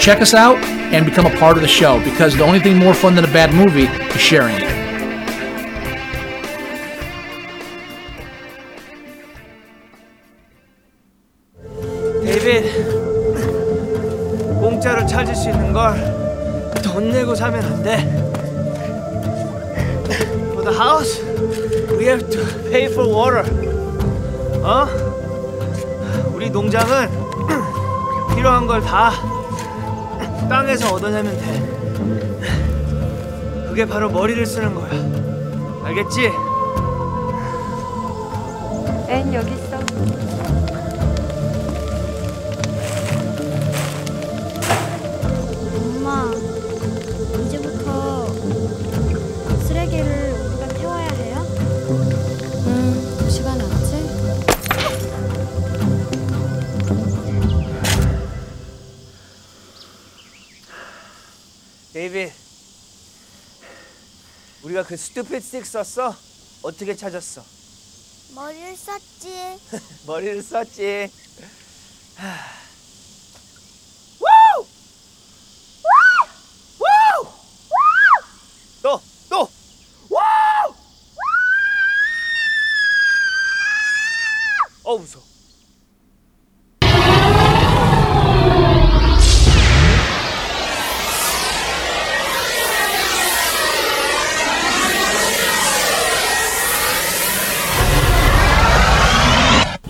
Check us out and become a part of the show because the only thing more fun than a bad movie is sharing it. 데이빗 공짜로 찾을 수 있는 걸 돈 내고 사면 안 돼. For the house, we have to pay for water. 어? 우리 농장은 필요한 걸 다 땅에서 얻어내면 돼. 그게 바로 머리를 쓰는 거야. 알겠지? 앤 여기 있어. 그 스틱 썼어? 어떻게 찾았어? 머리를 썼지. 머리를 썼지. 하. 우! 우! 또, 또. 우! 어 무서워.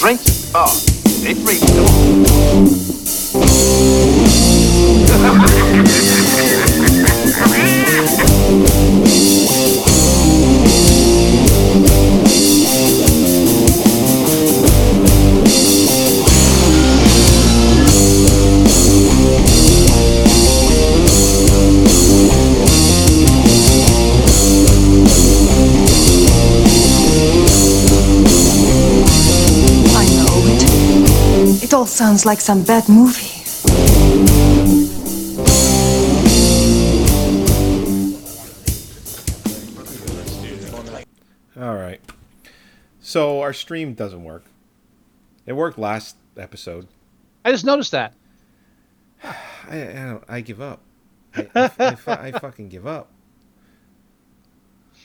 Got drinks? Oh, they free. Sounds like some bad movie. All right. So our stream doesn't work. It worked last episode. I just noticed that. I I, don't, I give up. I, I, I, I fucking give up.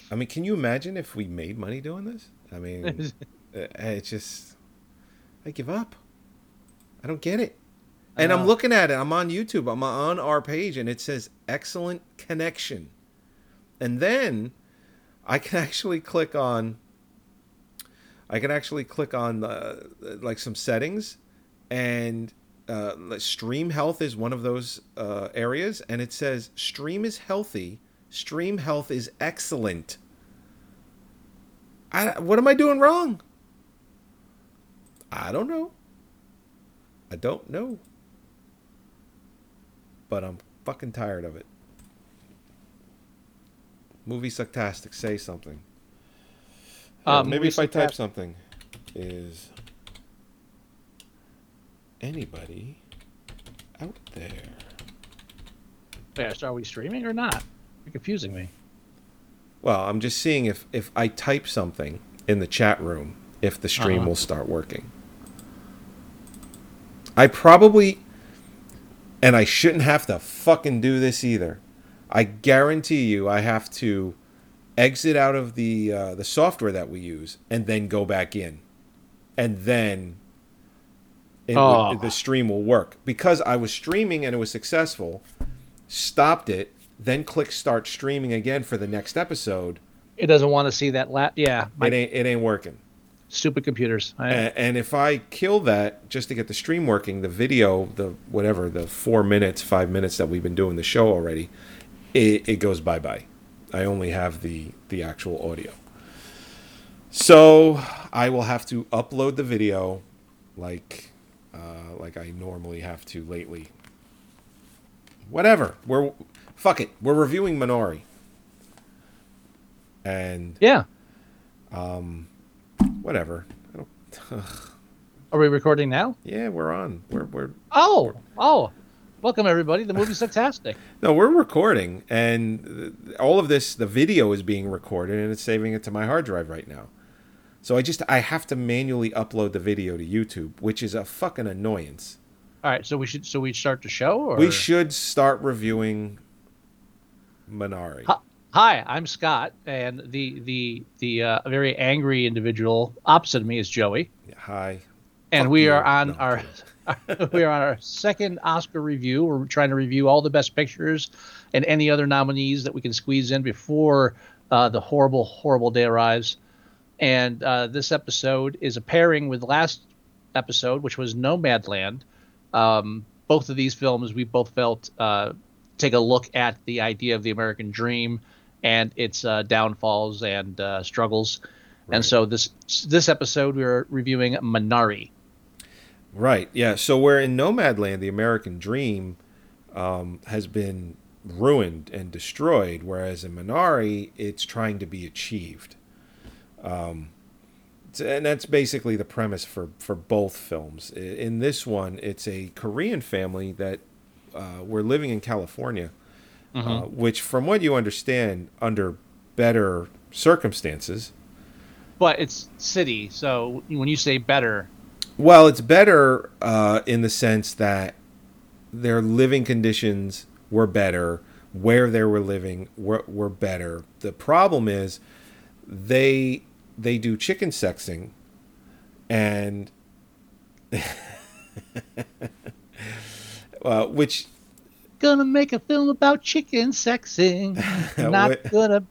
I mean, can you imagine if we made money doing this? I mean, uh, it's just I give up. I don't get it. And I'm looking at it. I'm on YouTube. I'm on our page, and it says excellent connection. And then I can actually click on. I can actually click on the, like some settings, and uh, stream health is one of those uh, areas, and it says stream is healthy. Stream health is excellent. I, what am I doing wrong? I don't know. I don't know. But I'm fucking tired of it. Movie Sucktastic, say something. Uh, maybe if I type something, is anybody out there? Wait, are we streaming or not? You're confusing me. Well, I'm just seeing if if I type something in the chat room, if the stream Uh-huh. will start working. I probably and I shouldn't have to fucking do this either. I guarantee you I have to exit out of the uh, the software that we use and then go back in. And then it Oh. would- the stream will work because I was streaming and it was successful. Stopped it, then click start streaming again for the next episode. It doesn't want to see that. La- yeah, my It ain't it ain't working. Stupid computers. I, A- And if I kill that just to get the stream working, the video, the whatever, the four minutes, five minutes that we've been doing the show already, it, it goes bye bye. I only have the the actual audio. So I will have to upload the video, like uh, like I normally have to lately. Whatever. We're fuck it. We're reviewing Minari. And yeah. Whatever. I don't, Are we recording now? yeah, we're on. We're we're Oh, oh. Welcome everybody. The movie's fantastic. No, we're recording, and all of this, the video is being recorded, and it's saving it to my hard drive right now. So I just, I have to manually upload the video to YouTube, which is a fucking annoyance. All right, so we should so we start the show or We should start reviewing Minari. Hi, I'm Scott, and the the the uh, very angry individual opposite of me is Joey, Hi. and Fuck we you. are on No, our we are on our second Oscar review. We're trying to review all the best pictures and any other nominees that we can squeeze in before uh, the horrible horrible day arrives. And uh, this episode is a pairing with last episode, which was Nomadland. Um, both of these films we both felt uh, take a look at the idea of the American dream and its uh, downfalls and uh, struggles. And so this this episode we are reviewing Minari. Right. Yeah. So where in Nomadland, the American dream um, has been ruined and destroyed, whereas in Minari, it's trying to be achieved. Um, and that's basically the premise for, for both films. In this one, it's a Korean family that uh, were living in California, uh, which, from what you understand, under better circumstances, But it's city, so when you say better, Well, it's better uh, in the sense that their living conditions were better, where they were living were, were better. The problem is they they do chicken sexing, and uh, which gonna make a film about chicken sexing. Not gonna.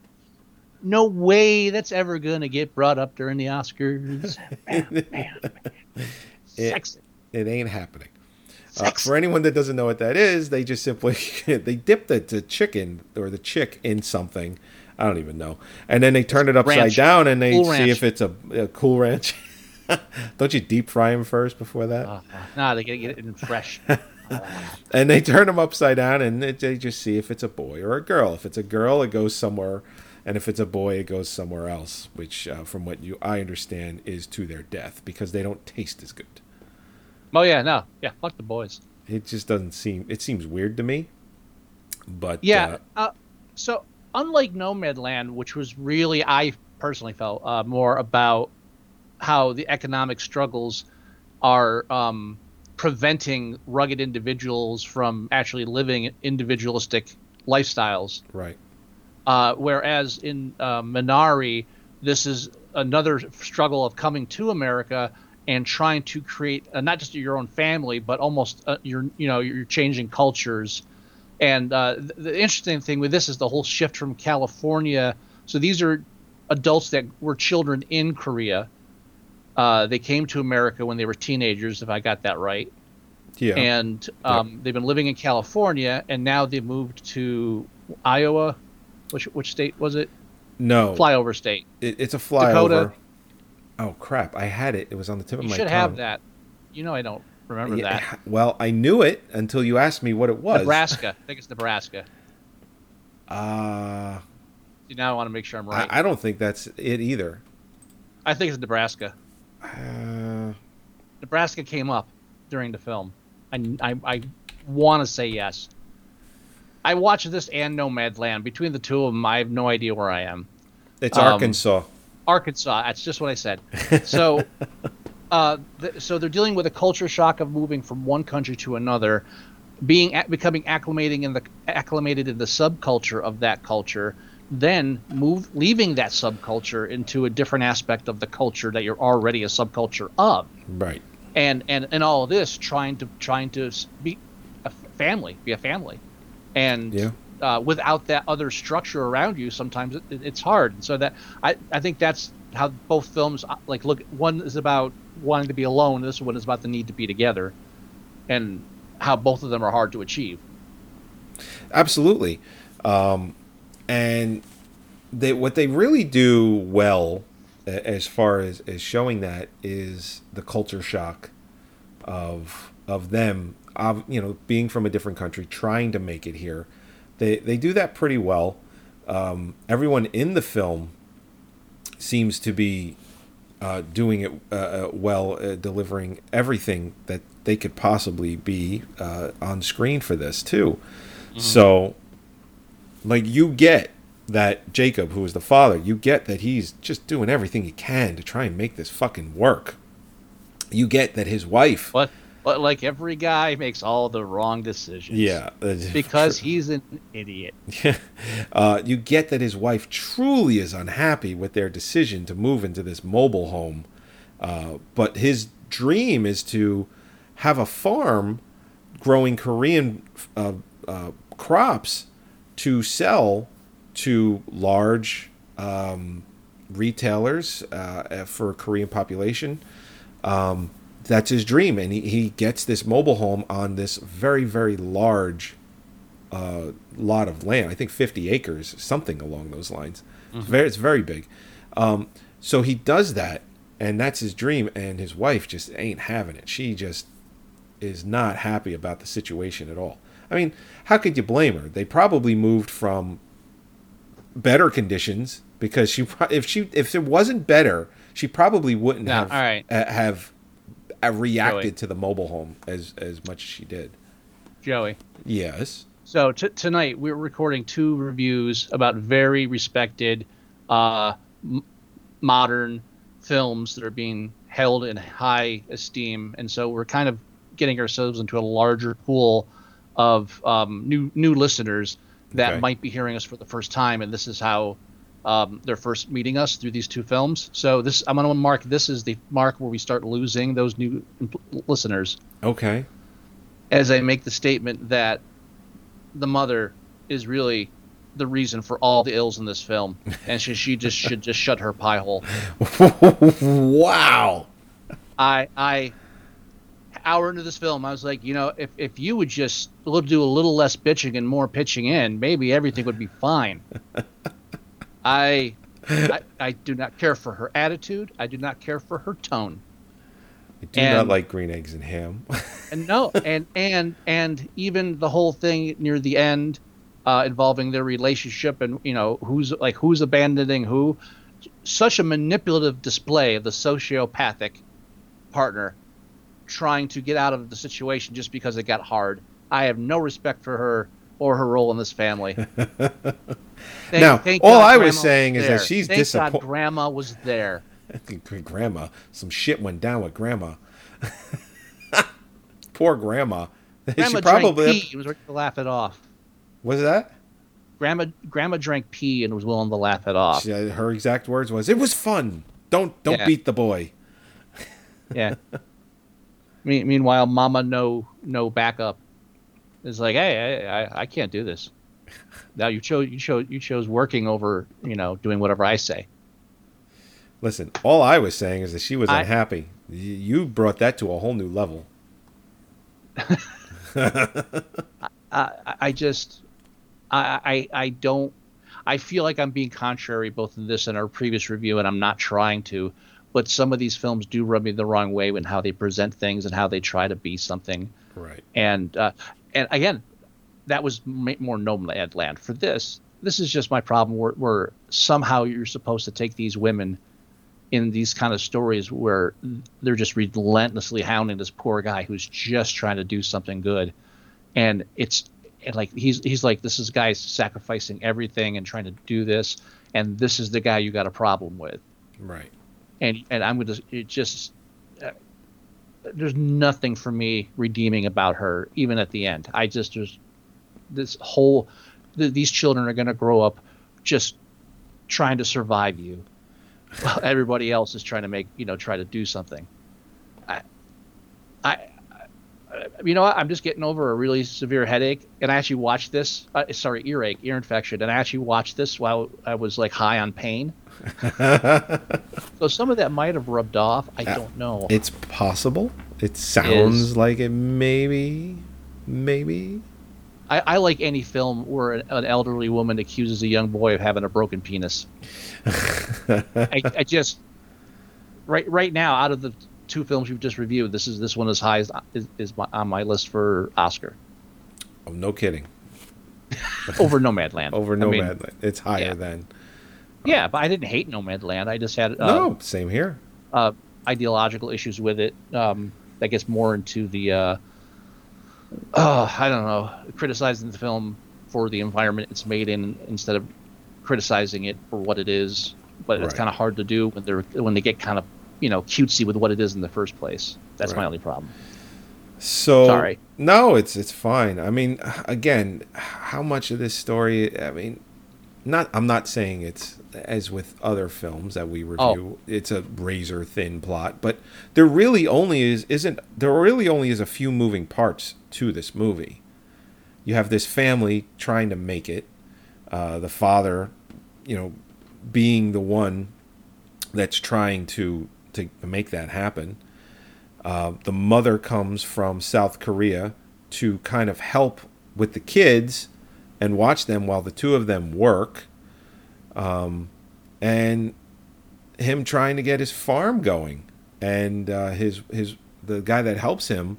No way that's ever gonna get brought up during the Oscars. Bam, bam, bam. Sexing. it ain't happening. Uh, for anyone that doesn't know what that is, they just simply they dip the, the chicken or the chick in something. I don't even know, and then they turn it upside Ranch. down and they Cool see Ranch. if it's a, a cool ranch. don't you deep fry them first before that? Uh, nah, they gotta get it in fresh. and they turn them upside down and they just see if it's a boy or a girl. If it's a girl, it goes somewhere, and if it's a boy, it goes somewhere else. Which, uh, from what you I understand, is to their death because they don't taste as good. oh yeah, no, yeah, fuck the boys. It just doesn't seem. It seems weird to me. But Yeah. uh, Uh, so unlike Nomadland, which was really, I personally felt uh, more about how the economic struggles are um, preventing rugged individuals from actually living individualistic lifestyles. right. Uh, whereas in uh, Minari, this is another struggle of coming to America and trying to create uh, not just your own family, but almost uh, you're you know you're changing cultures. And uh, th- the interesting thing with this is the whole shift from California. So these are adults that were children in Korea. Uh, they came to America when they were teenagers, if I got that right Yeah. and um, they've been living in California, and now they've moved to Iowa. Which which state was it? no. Flyover state. It, it's a flyover. Dakota. Oh crap! I had it. It was on the tip You of my You should tongue. have that. You know I don't remember Yeah, that. Well, I knew it until you asked me what it was. Nebraska. I think it's Nebraska. Uh, See, now I want to make sure I'm right. I, I don't think that's it either. I think it's Nebraska. Uh, Nebraska came up during the film. I, I, I want to say yes. I watched this and Nomadland. Between the two of them, I have no idea where I am. it's Um, Arkansas. Arkansas. That's just what I said. So, uh, th- so they're dealing with a culture shock of moving from one country to another, being a- becoming acclimating in the acclimated in the subculture of that culture, then move leaving that subculture into a different aspect of the culture that you're already a subculture of. Right. and and and all of this trying to trying to be a family, be a family, and Yeah. uh, without that other structure around you, sometimes it, it- it's hard. And so that I I think that's how both films uh, like look. One is about wanting to be alone. This one is about the need to be together, and how both of them are hard to achieve. Absolutely. Um, and they what they really do well as far as, as showing that is the culture shock of of them of you know being from a different country trying to make it here. They they do that pretty well. Um, everyone in the film seems to be uh, doing it uh, uh, well uh, delivering everything that they could possibly be uh, on screen for this too. So like you get that Jacob, who is the father, you get that he's just doing everything he can to try and make this fucking work. You get that his wife, But but like every guy makes all the wrong decisions. yeah, uh, Because he's an idiot. uh, you get that his wife truly is unhappy with their decision to move into this mobile home. Uh, but his dream is to have a farm growing Korean uh, uh, crops to sell to large um, retailers uh, for a Korean population. Um, that's his dream, and he, he gets this mobile home on this very very large uh, lot of land. I think 50 acres, something along those lines. It's very, it's very big. Um, so he does that, and that's his dream. And his wife just ain't having it. She just is not happy about the situation at all. I mean, how could you blame her? They probably moved from better conditions because she, if she, if it wasn't better, she probably wouldn't No, have right. uh, have uh, reacted Joey. to the mobile home as as much as she did. Joey. Yes. So t- tonight we're recording two reviews about very respected uh, m- modern films that are being held in high esteem, and so we're kind of getting ourselves into a larger pool of um, new new listeners that Okay. might be hearing us for the first time, and this is how um, they're first meeting us through these two films. So this I'm going to mark this is the mark where we start losing those new listeners Okay. as I make the statement that the mother is really the reason for all the ills in this film, and she, she just should just shut her pie hole. wow. I I hour into this film, I was like, you know, if if you would just little- do a little less bitching and more pitching in, maybe everything would be fine. I, I I do not care for her attitude. I do not care for her tone. I do not like green eggs and ham. and no and and and even the whole thing near the end uh, involving their relationship and you know who's like who's abandoning who such a manipulative display of the sociopathic partner trying to get out of the situation just because it got hard i have no respect for her or her role in this family Thank- Now, thank all I was saying is that she's thank God disappoint- grandma was there I think grandma, some shit went down with grandma. Poor grandma. grandma she probably drank pee and was ready to laugh it off was that. grandma grandma drank pee and was willing to laugh it off She, uh, her exact words was, "It was fun. Don't don't Yeah. beat the boy." Yeah. Me- meanwhile, Mama no no backup is like, hey, I, I, I can't do this. Now you chose you chose you chose working over you know doing whatever I say. Listen, all I was saying is that she was I- unhappy. You brought that to a whole new level. I, I- I just I, I I don't I feel like I'm being contrary both in this and our previous review, and I'm not trying to. But some of these films do rub me the wrong way in how they present things and how they try to be something. Right. and uh, and again, that was more nomad land. For this, this is just my problem. Where, where somehow you're supposed to take these women in these kind of stories where they're just relentlessly hounding this poor guy who's just trying to do something good, and it's and like he's he's like this is guy's sacrificing everything and trying to do this, and this is the guy you got a problem with Right. And and I'm gonna it just uh, there's nothing for me redeeming about her even at the end. I just there's this whole th- these children are gonna grow up just trying to survive you. While everybody else is trying to make you know try to do something. I I, you know what? I'm just getting over a really severe headache, and I actually watched this. Uh, sorry, earache, ear infection, and I actually watched this while I was like high on pain. so some of that might have rubbed off. I don't know. It's possible. It sounds like it maybe, maybe. I, I like any film where an, an elderly woman accuses a young boy of having a broken penis. I, I just right right now out of the two films we've just reviewed, this is this one as high as, is, is my, on my list for Oscar Oh, no kidding. over Nomadland. Over I mean, Nomadland, it's higher yeah. than. Yeah, but I didn't hate Nomadland. I just had uh, no, same here. uh, ideological issues with it. Um, that gets more into the, uh, uh, I don't know, criticizing the film for the environment it's made in instead of criticizing it for what it is. But it's kind of hard to do when they're when they get kind of you know cutesy with what it is in the first place. That's my only problem. So Sorry. No, it's it's fine. I mean, again, how much of this story? I mean, not. I'm not saying it's as with other films that we review. It's a razor thin plot, but there really only is isn't there really only is a few moving parts to this movie. You have this family trying to make it. Uh, the father, you know, being the one that's trying to to make that happen. Uh, the mother comes from South Korea to kind of help with the kids and watch them while the two of them work. Um, and him trying to get his farm going, and uh, his his the guy that helps him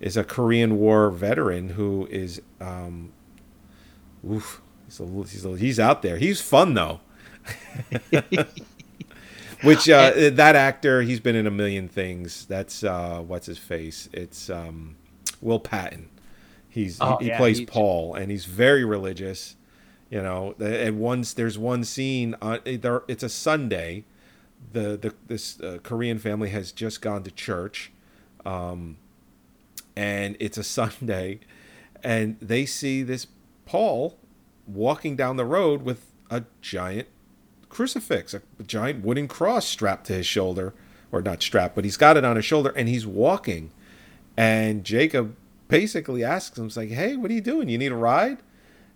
is a Korean War veteran who is um, oof, he's, a, little- he's, a, he's out there. He's fun though. Which uh, that actor, he's been in a million things. That's uh, what's his face? It's um, Will Patton. He's Oh, he, he yeah, plays he- Paul, and he's very religious. You know, and once there's one scene. On, there, it's a Sunday. The the this uh, Korean family has just gone to church, um, and it's a Sunday, and they see this Paul walking down the road with a giant crucifix, a giant wooden cross strapped to his shoulder, or not strapped, but he's got it on his shoulder, and he's walking. And Jacob basically asks him, "It's like, hey, what are you doing? You need a ride?"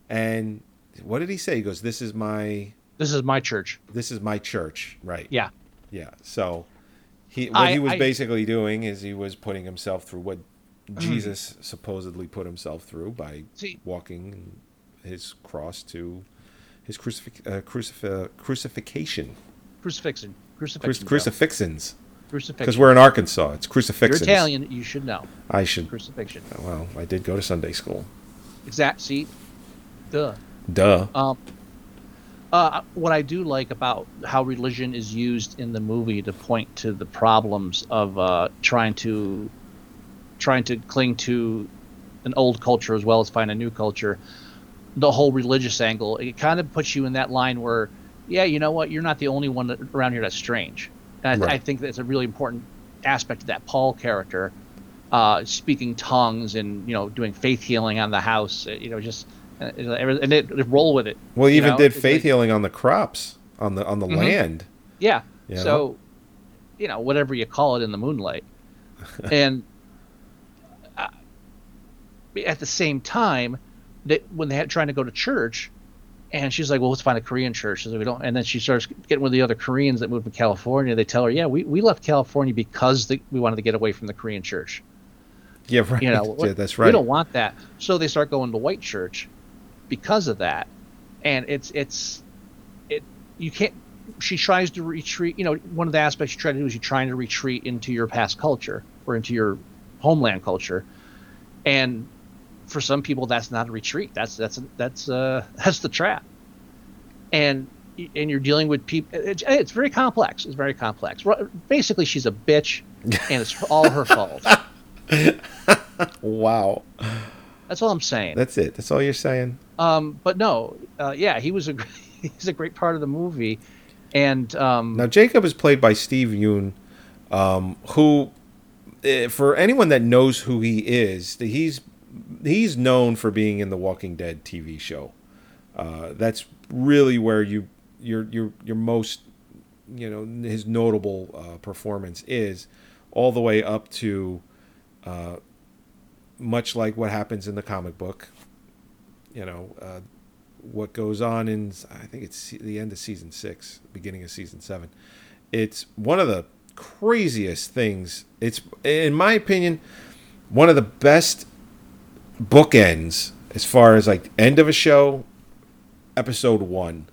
And what did he say? He goes, "This is my This is my church. this is my church." Right. Yeah. Yeah. So he what I- he was I- basically doing is he was putting himself through what Mm-hmm. Jesus supposedly put himself through by See- walking his cross to his crucifix, uh, crucif- crucifixion, Crucifixion. Crus- Crucifixion. Joe. crucifixins. Crucifixion. Because we're in Arkansas, it's crucifixions. You're. Italian. You should know. I should. Crucifixion. Well, I did go to Sunday school. Exact. See. Duh. Duh. Um, uh, what I do like about how religion is used in the movie to point to the problems of uh, trying to trying to cling to an old culture as well as find a new culture. The whole religious angle it kind of puts you in that line where, yeah, you know what, you're not the only one that, around here that's strange. And I, Right. I think that's a really important aspect of that Paul character, uh, speaking tongues and you know doing faith healing on the house. uh, You know, just uh, and it, roll with it. well, he even know? did faith like- healing on the crops on the on the Mhm. land. Yeah. You know? So, you know, whatever you call it in the moonlight. and uh, at the same time, that when they had trying to go to church, and she's like, "Well, let's find a Korean church." She's like, "We don't." And then she starts getting with the other Koreans that moved to California. They tell her, "Yeah, we, we left California because the, we wanted to get away from the Korean church." Yeah, right. You know, yeah, that's right. We don't want that. So they start going to white church because of that. And it's it's it you can't she tries to retreat you know, one of the aspects you try to do is you're trying to retreat into your past culture or into your homeland culture. And for some people that's not a retreat. That's that's that's uh that's the trap. And and you're dealing with people it's, it's very complex. It's very complex. Basically she's a bitch and it's all her fault. Wow. That's all I'm saying. That's it. That's all you're saying. Um, but no, uh, yeah, he was a he's a great part of the movie, and um, Now Jacob is played by Steve Yeun, um, who, eh, for anyone that knows who he is, he's he's known for being in the Walking Dead TV show. Uh, that's really where you your your your most you know his notable uh, performance is, all the way up to uh, much like what happens in the comic book. You know, uh, what goes on in I think it's the end of season six, beginning of season seven. It's one of the craziest things. It's, in my opinion, one of the best bookends as far as like end of a show, episode one.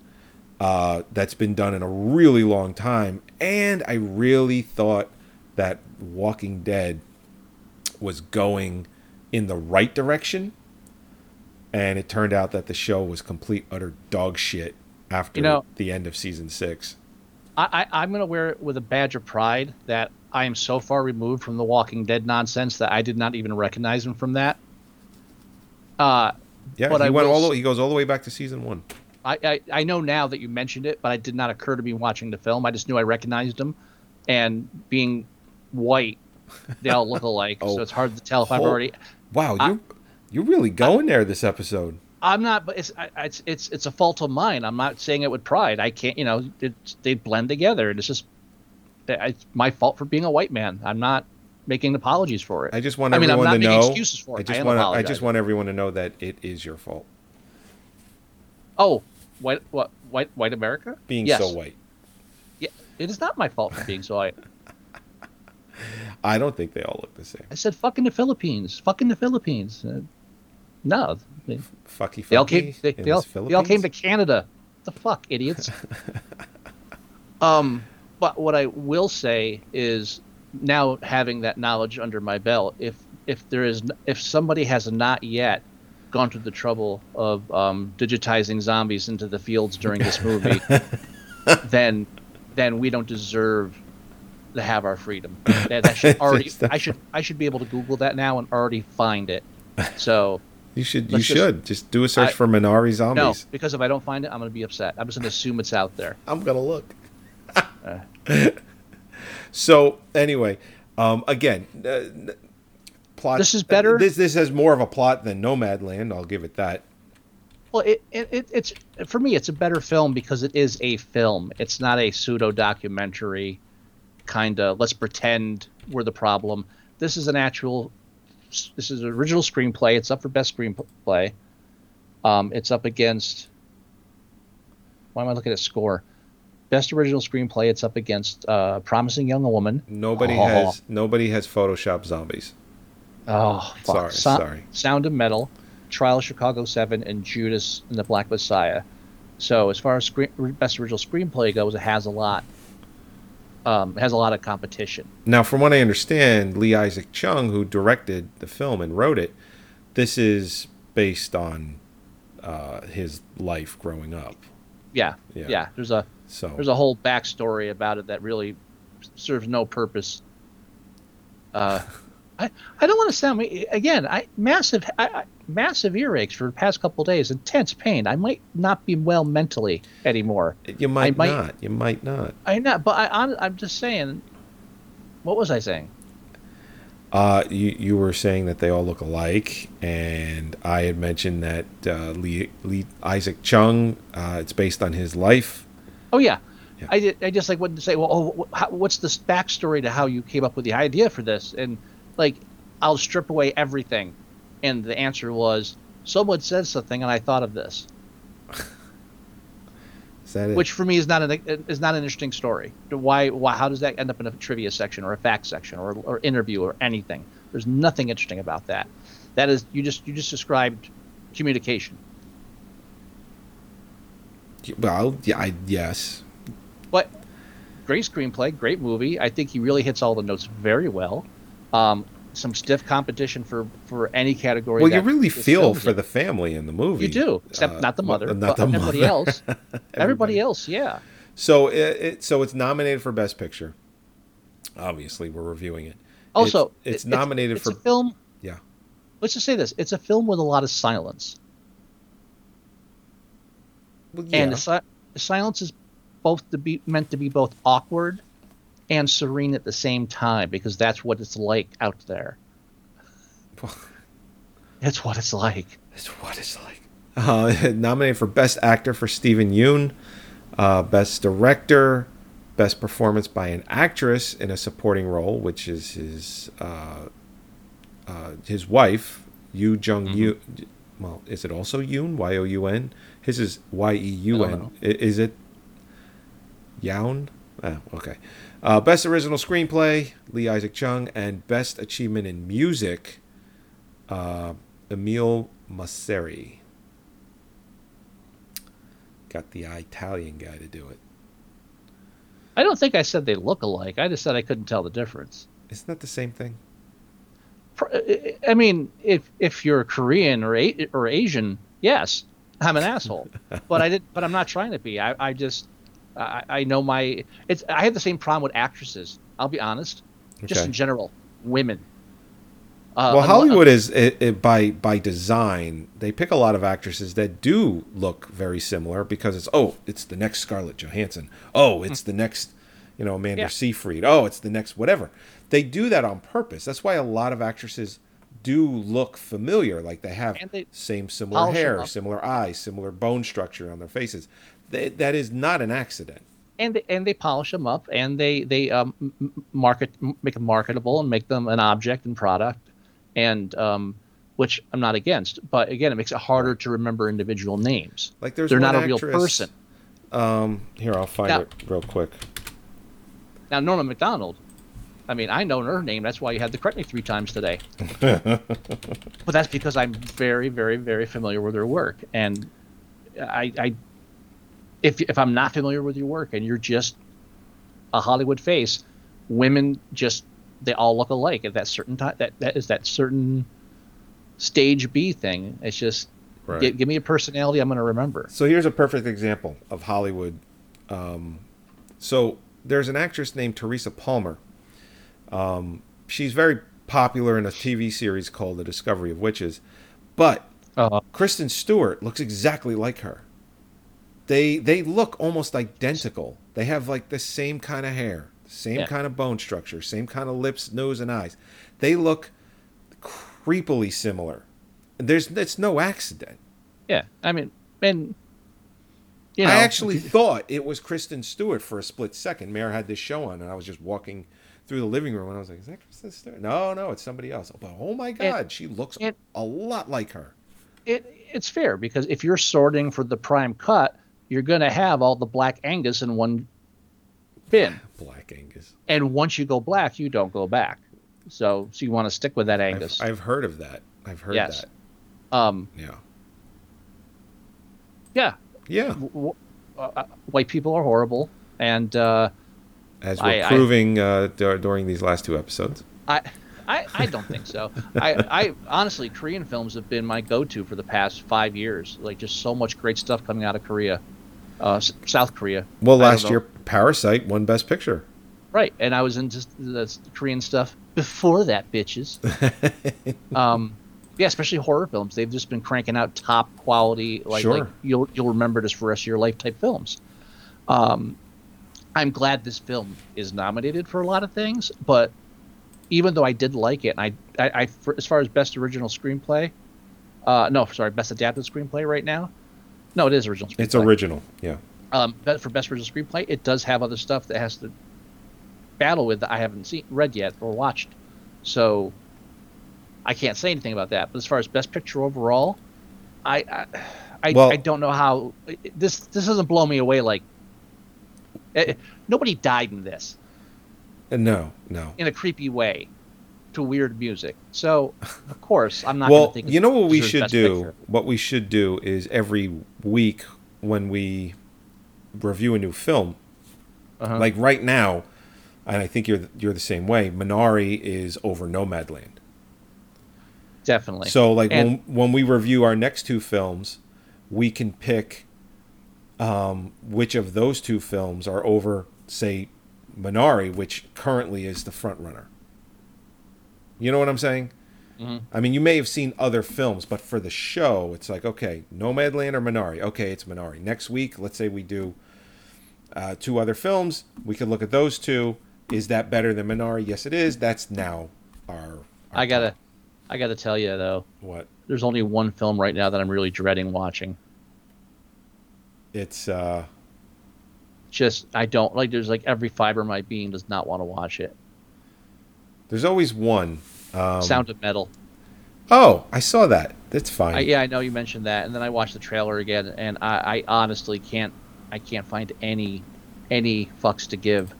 Uh, that's been done in a really long time, and I really thought that Walking Dead was going in the right direction, and it turned out that the show was complete utter dog shit after You know- the end of season six. I, I I'm gonna wear it with a badge of pride that I am so far removed from the Walking Dead nonsense that I did not even recognize him from that. Uh, Yeah, But he I went all. The, he goes all the way back to season one. I, I I know now that you mentioned it, but it did not occur to me watching the film. I just knew I recognized him, and being white, they all look alike, Oh. so it's hard to tell if I've Oh. already. Wow, I- you you're really going there this episode. I'm not, but it's I, it's it's it's a fault of mine. I'm not saying it with pride. I can't, you know, it's, they blend together, and it's just it's my fault for being a white man. I'm not making apologies for it. I just want I mean, I'm everyone not to making know. excuses for it. I just I want. I just want everyone to know that it is your fault oh, white what white white America being Yes. so white. Yeah, it is not my fault for being so white. I don't think they all look the same. I said fucking the Philippines, fucking the Philippines. Uh, no, they, Fucky. they all came. They, they all, they all came to? Canada. The fuck, idiots. um, but what I will say is now having that knowledge under my belt, if if there is if somebody has not yet gone to the trouble of um, digitizing zombies into the fields during this movie, then then we don't deserve to have our freedom. That, that should already. I should I should be able to Google that now and already find it. So You should. You just- should just do a search I- for Minari zombies. no, because if I don't find it, I'm going to be upset. I'm just going to assume it's out there. I'm gonna look. so anyway, um, again, uh, plot. This is better- This this has more of a plot than Nomadland. I'll give it that. Well, it, it, it it's for me, it's a better film because it is a film. It's not a pseudo documentary kind of. Let's pretend we're the problem. This is an actual. This is an original screenplay. It's up for best screenplay. Um, it's up against. Why am I looking at score? Best original screenplay. It's up against uh, Promising Young Woman. Nobody Oh. has nobody has Photoshop zombies. Oh, fuck. Sorry, So- sorry. Sound of Metal, Trial of Chicago Seven, and Judas and the Black Messiah. So as far as screen, best original screenplay goes, it has a lot. Um, it has a lot of competition. Now, from what I understand, Lee Isaac Chung, who directed the film and wrote it, this is based on uh, his life growing up. Yeah, Yeah. yeah. There's a So there's a whole backstory about it that really serves no purpose. Uh, I I don't want to sound again. I massive I, I, massive earaches for the past couple of days. Intense pain. I might not be well mentally anymore. you might, might- not. You might not. I know, but I, I'm, I'm just saying. What was I saying? Uh, you you were saying that they all look alike, and I had mentioned that uh, Lee, Lee Isaac Chung. Uh, it's based on his life. Oh yeah, Yeah. I did. I just like wanted to say, well, oh, how, what's this backstory to how you came up with the idea for this? And like, I'll strip away everything, and the answer was someone said something, and I thought of this, Is that it? which for me is not an is not an interesting story. Why? Why? How does that end up in a trivia section or a fact section or or interview or anything? There's nothing interesting about that. That is, you just you just described communication. Well, yeah, I, yes. But great screenplay, great movie. I think he really hits all the notes very well. Um, some stiff competition for for any category. Well, you really feel for in. the family in the movie. You do, except Uh, not the mother, not the everybody mother. else. everybody else, yeah. So it, it so it's nominated for best picture. Obviously, we're reviewing it. Also, it's, it's nominated it's for a film. yeah. Let's just say this: it's a film with a lot of silence, Well, and yeah. the, si- silence is both to be meant to be both awkward and serene at the same time because that's what it's like out there. It's what it's like. It's what it's like. Uh, nominated for Best Actor for Steven Yeun, uh, Best Director, Best Performance by an Actress in a Supporting Role, which is his uh, uh, his wife, Yu Jung Mm-hmm. Yoon. Well, is it also Yoon? Y O U N. His is Y E U N. Is it Youn? Oh, okay. Uh, best original screenplay, Lee Isaac Chung, and best achievement in music, uh, Emile Mosseri. Got the Italian guy to do it. I don't think I said they look alike. I just said I couldn't tell the difference. Isn't that the same thing? I mean, if if you're Korean or A- or Asian, yes, I'm an asshole. but I did. But I'm not trying to be. I, I just I, I know my. It's. I have the same problem with actresses. I'll be honest. Just Okay. in general, women. Uh, well, Hollywood is it, it, by by design. They pick a lot of actresses that do look very similar because it's oh, it's the next Scarlett Johansson. Oh, it's the next, you know, Amanda Yeah. Seyfried. Oh, it's the next whatever. They do that on purpose. That's why a lot of actresses do look familiar. Like they have they same similar hair, up. similar eyes, similar bone structure on their faces. They, that is not an accident. and they, and they polish them up and they they um, market make them marketable and make them an object and product and um, which I'm not against but again it makes it harder to remember individual names Like there's they're not a real person Um, here I'll find Now- it real quick. now Norma McDonald I mean I know her name that's why you had to correct me three times today but that's because I'm very very very familiar with her work and I, I if if I'm not familiar with your work and you're just a Hollywood face, women just they all look alike at that certain time. That that is that certain stage B thing. It's just Right. gi- give me a personality I'm going to remember. So here's a perfect example of Hollywood. Um, so there's an actress named Teresa Palmer. Um, she's very popular in a TV series called The Discovery of Witches, but Uh, Kristen Stewart looks exactly like her. They they look almost identical. They have like the same kind of hair, same Yeah. kind of bone structure, same kind of lips, nose, and eyes. They look creepily similar. There's it's no accident. yeah, I mean, and you know, I actually thought it was Kristen Stewart for a split second. Mayor had this show on, and I was just walking through the living room, and I was like, "Is that Kristen Stewart?" No, no, it's somebody else. But oh my God, she looks and- a lot like her. it it's fair because if you're sorting for the prime cut, you're going to have all the black Angus in one bin. Black Angus. and once you go black, you don't go back. So, so you want to stick with that Angus. I've, I've heard of that. I've heard Yes. that. um, Yeah. yeah, Yeah. w- w- uh, uh, white people are horrible, and uh, As we're I- proving uh, dur- during these last two episodes. I, I, I don't think so. I, I honestly, Korean films have been my go-to for the past five years. Like, just so much great stuff coming out of Korea, uh, S- South Korea. Well, last year, Parasite won Best Picture. right? And I was into the Korean stuff before that, bitches. um, yeah, especially horror films. They've just been cranking out top quality, like, Sure. like you'll you'll remember this for the rest of your life type films. Um, I'm glad this film is nominated for a lot of things, but even though I did like it, and I, I, I for, as far as best original screenplay, uh, no, sorry, best adapted screenplay right now. No, it is original. Screenplay. It's original. Yeah. Um, but for best original screenplay, it does have other stuff that has to battle with that I haven't seen, read yet, or watched. So I can't say anything about that. But as far as best picture overall, I I, I, Well- I don't know how this this doesn't blow me away. Like eh, nobody died in this Uh, No, no. in a creepy way to weird music. So of course I'm not. Well, gonna think you know what we should do? Picture. What we should do is every week when we review a new film, Uh-huh. like right now, and I think you're you're the same way. Minari is over Nomadland. Definitely. So like And- when when we review our next two films, we can pick um, which of those two films are over, say, Minari, which currently is the front runner. You know what I'm saying? Mm-hmm. I mean, you may have seen other films, but for the show, it's like, okay, Nomadland or Minari. Okay, it's Minari. Next week, let's say we do uh, two other films. We can look at those two. Is that better than Minari? Yes, it is. That's now our. our I gotta. I gotta tell you though, What? there's only one film right now that I'm really dreading watching. It's uh just I don't like. There's like every fiber of my being does not want to watch it. there's always one. Sound of Metal. Oh, I saw that. That's fine. I, yeah, I know you mentioned that, and then I watched the trailer again, and I, I honestly can't, I can't find any, any fucks to give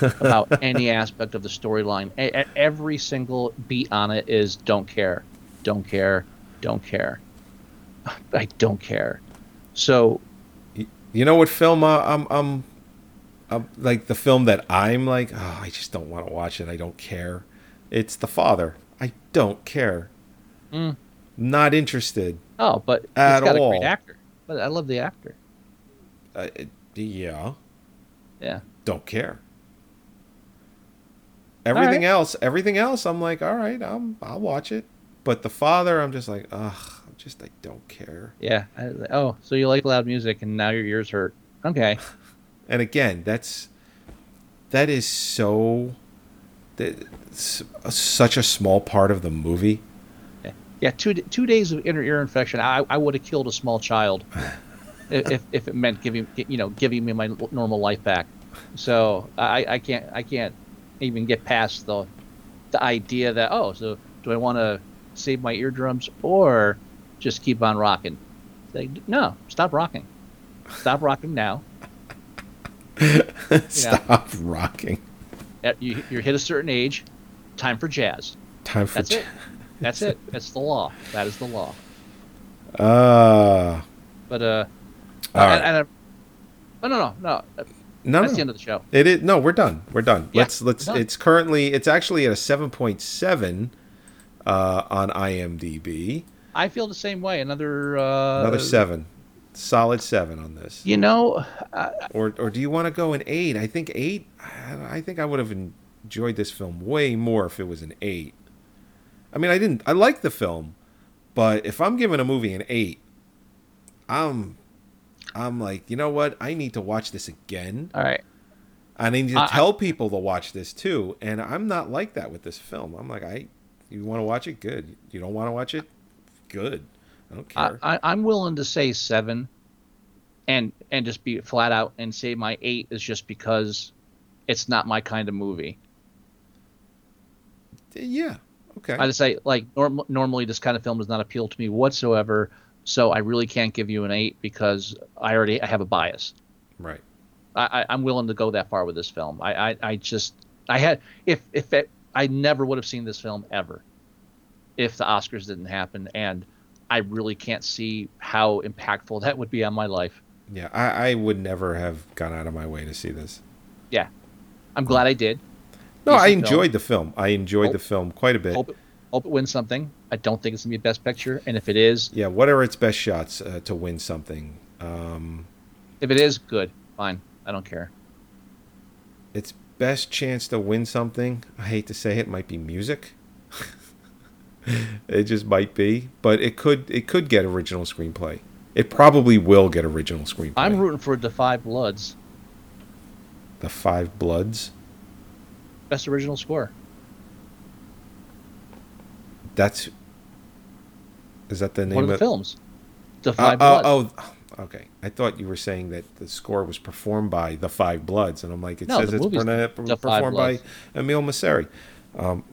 about any aspect of the storyline. Every single beat on it is don't care, don't care, don't care. I don't care. So You know what film uh, I'm, I'm, I'm like the film that I'm like, oh, I just don't want to watch it. I don't care. It's The Father. I don't care. Mm. Not interested. Oh, but At got a great actor. But I love the actor. Uh, yeah, Yeah. don't care. Everything right. else, everything else, I'm like, all right, I'm, I'll watch it. But The Father, I'm just like, ugh, just, I don't care. Yeah. I, oh, so you like loud music, and now your ears hurt. Okay. And again, that's that is so that's such a small part of the movie. Yeah, two two days of inner ear infection. I, I would have killed a small child if, if if it meant giving you know giving me my normal life back. So I, I can't I can't even get past the the idea that oh so do I want to save my eardrums or just keep on rocking? Like, no, stop rocking. Stop rocking now. Stop rocking. Uh, You you hit a certain age, time for jazz. Time for That's it. That's it. That's the law. That is the law. Uh But uh, All right. and, and, uh, oh no no no. uh, no, That's no. the end of the show. It is no, we're done. We're done. Yeah, let's let's done. it's currently it's actually at a 7.7 uh on IMDb. I feel the same way. Another uh, Another 7. Solid 7 on this. You know, uh, Or or do you want to go an 8? I think 8 I think I would have enjoyed this film way more if it was an 8. I mean, I didn't I like the film, but if I'm giving a movie an 8, I'm I'm like, you know what? I need to watch this again. all right. I need to I- tell people to watch this too. And I'm not like that with this film. I'm like, I, you want to watch it? Good. You don't want to watch it? Good. I don't I, care. I, I'm willing to say seven, and and just be flat out and say my eight is just because it's not my kind of movie. Eh, yeah. Okay. I just say like norm- normally this kind of film does not appeal to me whatsoever. So I really can't give you an eight because I already I have a bias. right. I, I, I'm willing to go that far with this film. I, I, I just I had if if it, I never would have seen this film ever if the Oscars didn't happen, and I really can't see how impactful that would be on my life. Yeah. I, I would never have gone out of my way to see this. Yeah, I'm glad I did. No, I Decent film. enjoyed the film. I enjoyed Hope- the film quite a bit. Hope it, hope it wins something. I don't think it's gonna be best picture, and if it is, Yeah. What are its best shots uh, to win something? Um, if it is, good, fine. I don't care. its best chance to win something, I hate to say it, might be music. it just might be, but it could it could get original screenplay. It probably will get original screenplay. I'm rooting for the Five Bloods, the Five Bloods. best original score. That's is that the name One of the of films. The Uh, Five uh, Bloods. oh, okay. I thought you were saying that the score was performed by the Five Bloods, and I'm like, it No, says it's perna- performed by Emile Mosseri. Um,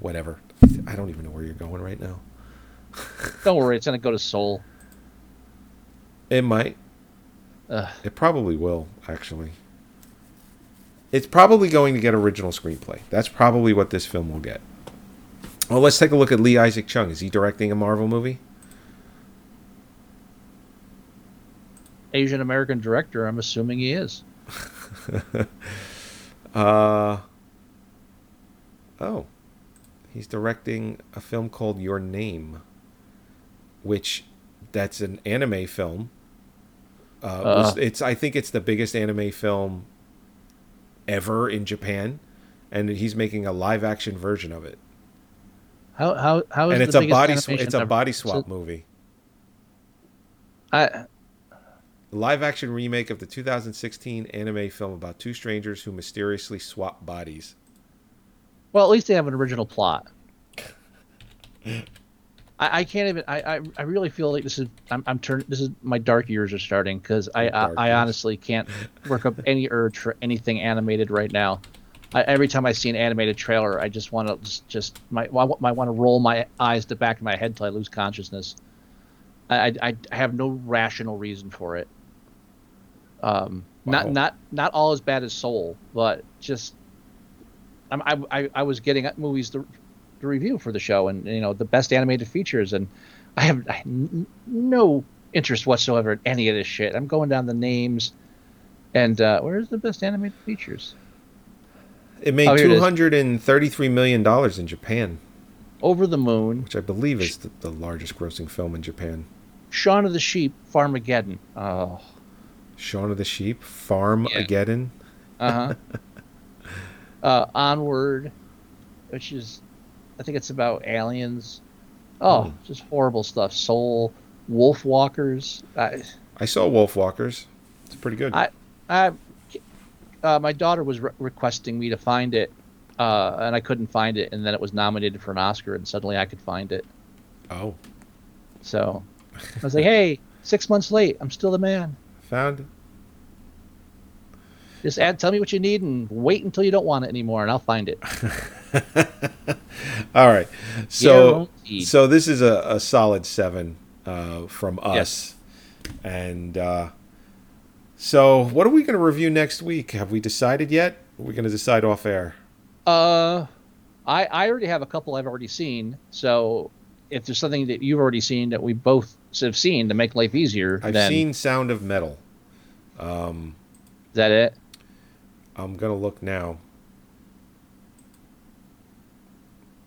whatever. I don't even know where you're going right now. Don't worry, it's gonna go to Soul. It might. Ugh. It probably will, actually. It's probably going to get original screenplay. That's probably what this film will get. Well, let's take a look at Lee Isaac Chung. Is he directing a Marvel movie? Asian American director. I'm assuming he is. Uh oh, he's directing a film called Your Name, which that's an anime film. Uh, was- Uh. it's I think it's the biggest anime film ever in Japan, and he's making a live action version of it. How how how is and it's a body sw- it's a body So- swap movie. I live action remake of the 2016 anime film about two strangers who mysteriously swap bodies. Well, at least they have an original plot. I, I can't even. I, I, I really feel like this is. I'm, I'm turning. This is my dark years are starting because I, I I honestly can't work up any urge for anything animated right now. I, every time I see an animated trailer, I just want to just, just might might want to roll my eyes to the back of my head till I lose consciousness. I, I, I have no rational reason for it. Um, not Wow. not not all as bad as Soul, but just I, I I was getting movies to, to review for the show, and you know the best animated features, and I have I, n- no interest whatsoever in any of this shit. I'm going down the names, and uh, where's the best animated features? It made Oh, here it is. two hundred and thirty-three million dollars in Japan, Over the Moon, which I believe is the, the largest grossing film in Japan. Shaun of the Sheep, Farmageddon. Oh, Shaun of the Sheep, Farmageddon. Again. uh huh. uh, Onward, which is, I think it's about aliens. Oh, just horrible stuff. Soul, Wolf Walkers. I, I saw Wolf Walkers. It's pretty good. I, I, uh, my daughter was re- requesting me to find it, uh, and I couldn't find it, and then it was nominated for an Oscar, and suddenly I could find it. oh, So I was like, "Hey, six months late. I'm still the man. found it. Just add, tell me what you need, and wait until you don't want it anymore, and I'll find it." All right. So Guaranteed. so this is a, a solid seven uh, from us. yes. And uh, so what are we going to review next week? Have we decided yet? We're we going to decide off air? Uh, I I already have a couple I've already seen. So if there's something that you've already seen that we both have seen to make life easier, I've then seen Sound of Metal. is that it? I'm going to look now.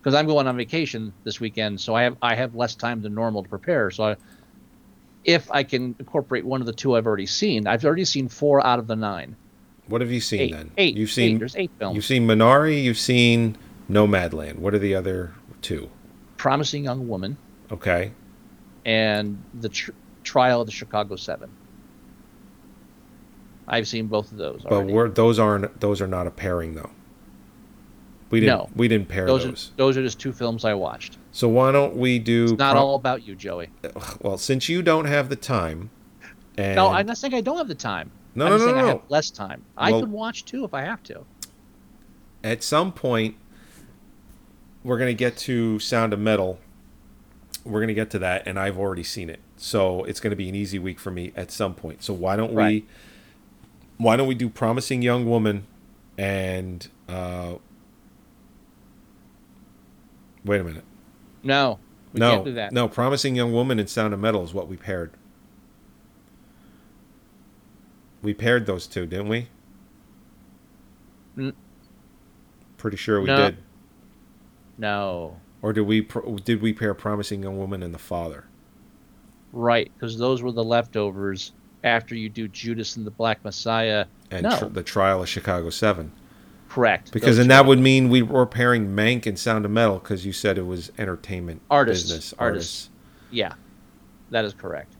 Because I'm going on vacation this weekend, so I have I have less time than normal to prepare. So I, if I can incorporate one of the two I've already seen, I've already seen four out of the nine. What have you seen Eight. then? Eight. You've seen Eight. There's eight films. You've seen Minari, you've seen Nomadland. What are the other two? Promising Young Woman Okay. and the tr- Trial of the Chicago Seven. I've seen both of those. But we're those aren't those are not a pairing though. We didn't No. we didn't pair those those. are those are just two films I watched. So why don't we do It's not pro- all about you, Joey. well, since you don't have the time and No, I'm not saying I don't have the time. No, I'm no, no, saying I have less time. I Well- could watch two if I have to. at some point we're going to get to Sound of Metal. We're going to get to that and I've already seen it. So it's going to be an easy week for me at some point. So why don't Right. we why don't we do Promising Young Woman and uh Wait a minute. No, we no, can't do that. no, Promising Young Woman and Sound of Metal is what we paired. We paired those two, didn't we? N- Pretty sure we No. did. No, Or did we did we pair Promising Young Woman and The Father? right? Because those were the leftovers after you do Judas and the Black Messiah. and no, tr- the Trial of Chicago Seven. correct. Because then that would mean we were pairing Mank and Sound of Metal because you said it was entertainment Artists, business artists. yeah, that is correct.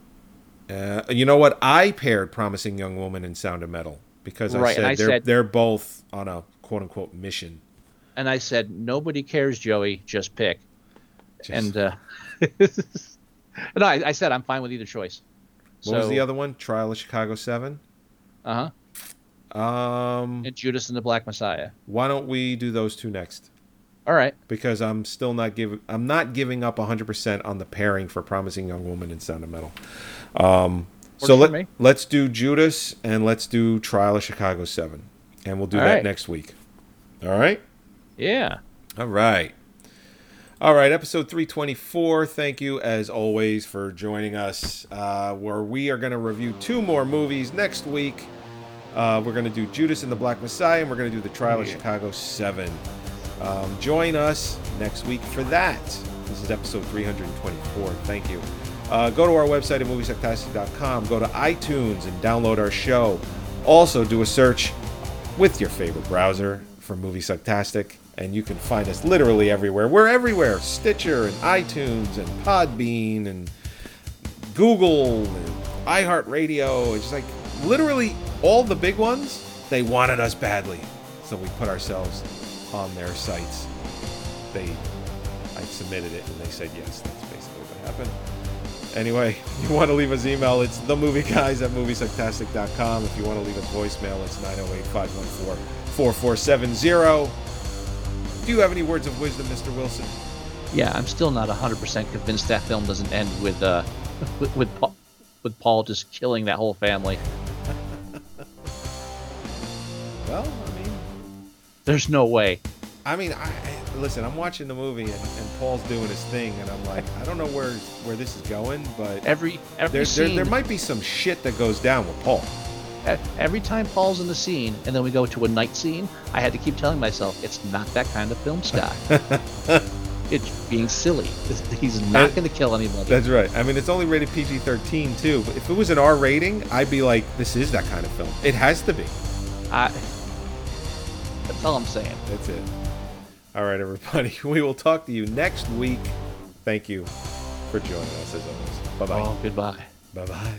artists. Uh, you know what? I paired Promising Young Woman and Sound of Metal because I Right, said I they're said- they're both on a quote unquote mission. And I said, nobody cares, Joey. Just pick. Just- And uh, no, I, I said I'm fine with either choice. What was the other one? Trial of Chicago Seven. Uh huh. Um, And Judas and the Black Messiah. why don't we do those two next? All right. Because I'm still not giving I'm not giving up 100% on the pairing for Promising Young Woman and Sound of Metal. Um, Works so let, me. let's do Judas and let's do Trial of Chicago 7. And we'll do All that right. next week. All right? Yeah. All right. All right, episode 324. Thank you, as always, for joining us. Uh, where we are going to review two more movies next week. Uh, we're going to do Judas and the Black Messiah, and we're going to do the Trial of Chicago 7. Um, join us next week for that. This is episode 324. Thank you. Uh, go to our website at moviesucktastic.com. Go to iTunes and download our show. Also, do a search with your favorite browser for Movie Sucktastic, and you can find us literally everywhere. We're everywhere: Stitcher and iTunes and Podbean and Google and iHeartRadio. It's just like literally all the big ones. They wanted us badly, so we put ourselves on their sites. They, I submitted it, and they said yes. That's basically what happened. Anyway, you want to leave us email, it's themovieguys at moviesucktastic.com. If you want to leave us voicemail, it's 908 514 4470. Do you have any words of wisdom, Mr. Wilson? Yeah, I'm still not 100% convinced that film doesn't end with uh with with Paul, with Paul just killing that whole family. Well, I mean, There's no way. I mean, I, I listen. I'm watching the movie and, and Paul's doing his thing, and I'm like, I don't know where where this is going, but Every every there, there, scene, there might be some shit that goes down with Paul. Every time Paul's in the scene, and then we go to a night scene, I had to keep telling myself it's not that kind of film, Scott. it's being silly. He's not going to kill anybody. That's right. I mean, it's only rated PG-13 too. But if it was an R rating, I'd be like, this is that kind of film. It has to be. I, that's all I'm saying. That's it. All right, everybody. We will talk to you next week. Thank you for joining us as always. Bye bye. Oh, goodbye. Bye bye.